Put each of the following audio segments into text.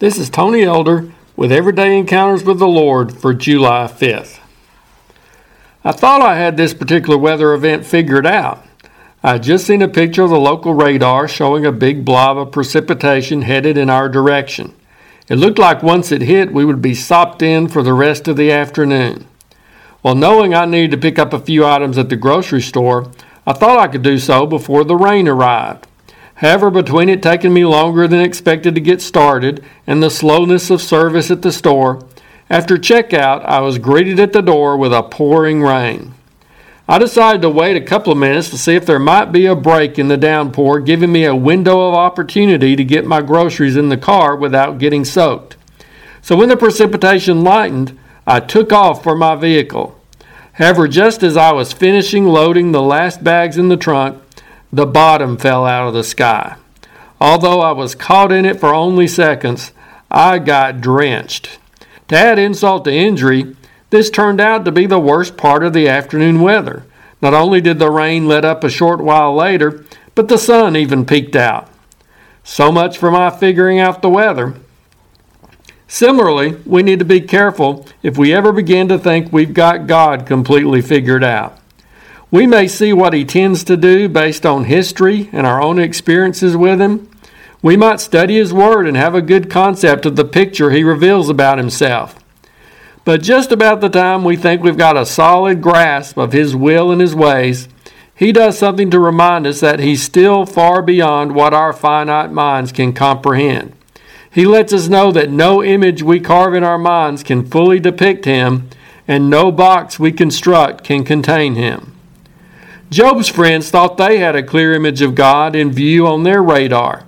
This is Tony Elder with Everyday Encounters with the Lord for July 5th. I thought I had this particular weather event figured out. I had just seen a picture of the local radar showing a big blob of precipitation headed in our direction. It looked like once it hit, we would be sopped in for the rest of the afternoon. Well, knowing I needed to pick up a few items at the grocery store, I thought I could do so before the rain arrived. However, between it taking me longer than expected to get started and the slowness of service at the store, after checkout I was greeted at the door with a pouring rain. I decided to wait a couple of minutes to see if there might be a break in the downpour, giving me a window of opportunity to get my groceries in the car without getting soaked. So when the precipitation lightened, I took off for my vehicle. However, just as I was finishing loading the last bags in the trunk, the bottom fell out of the sky. Although I was caught in it for only seconds, I got drenched. To add insult to injury, this turned out to be the worst part of the afternoon weather. Not only did the rain let up a short while later, but the sun even peeked out. So much for my figuring out the weather. Similarly, we need to be careful if we ever begin to think we've got God completely figured out. We may see what he tends to do based on history and our own experiences with him. We might study his word and have a good concept of the picture he reveals about himself. But just about the time we think we've got a solid grasp of his will and his ways, he does something to remind us that he's still far beyond what our finite minds can comprehend. He lets us know that no image we carve in our minds can fully depict him, and no box we construct can contain him. Job's friends thought they had a clear image of God in view on their radar.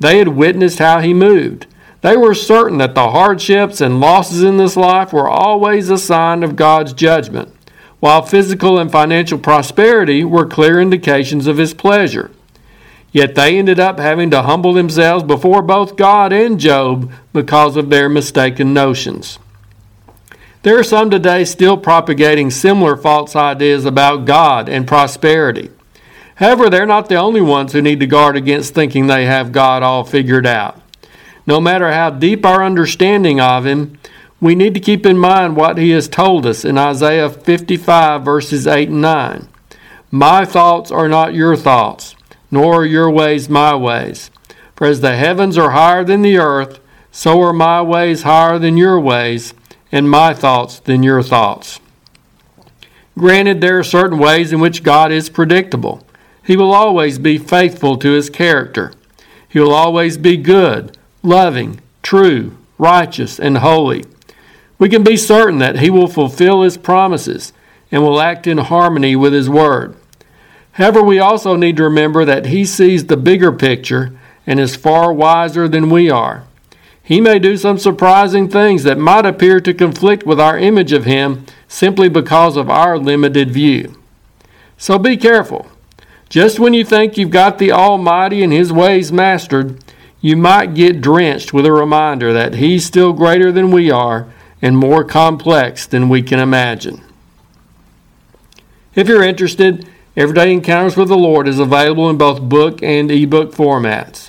They had witnessed how he moved. They were certain that the hardships and losses in this life were always a sign of God's judgment, while physical and financial prosperity were clear indications of his pleasure. Yet they ended up having to humble themselves before both God and Job because of their mistaken notions. There are some today still propagating similar false ideas about God and prosperity. However, they're not the only ones who need to guard against thinking they have God all figured out. No matter how deep our understanding of Him, we need to keep in mind what He has told us in Isaiah 55, verses 8 and 9. My thoughts are not your thoughts, nor are your ways my ways. For as the heavens are higher than the earth, so are my ways higher than your ways and my thoughts than your thoughts. Granted, there are certain ways in which God is predictable. He will always be faithful to his character. He will always be good, loving, true, righteous, and holy. We can be certain that he will fulfill his promises and will act in harmony with his word. However, we also need to remember that he sees the bigger picture and is far wiser than we are. He may do some surprising things that might appear to conflict with our image of Him simply because of our limited view. So be careful. Just when you think you've got the Almighty and His ways mastered, you might get drenched with a reminder that He's still greater than we are and more complex than we can imagine. If you're interested, Everyday Encounters with the Lord is available in both book and ebook formats.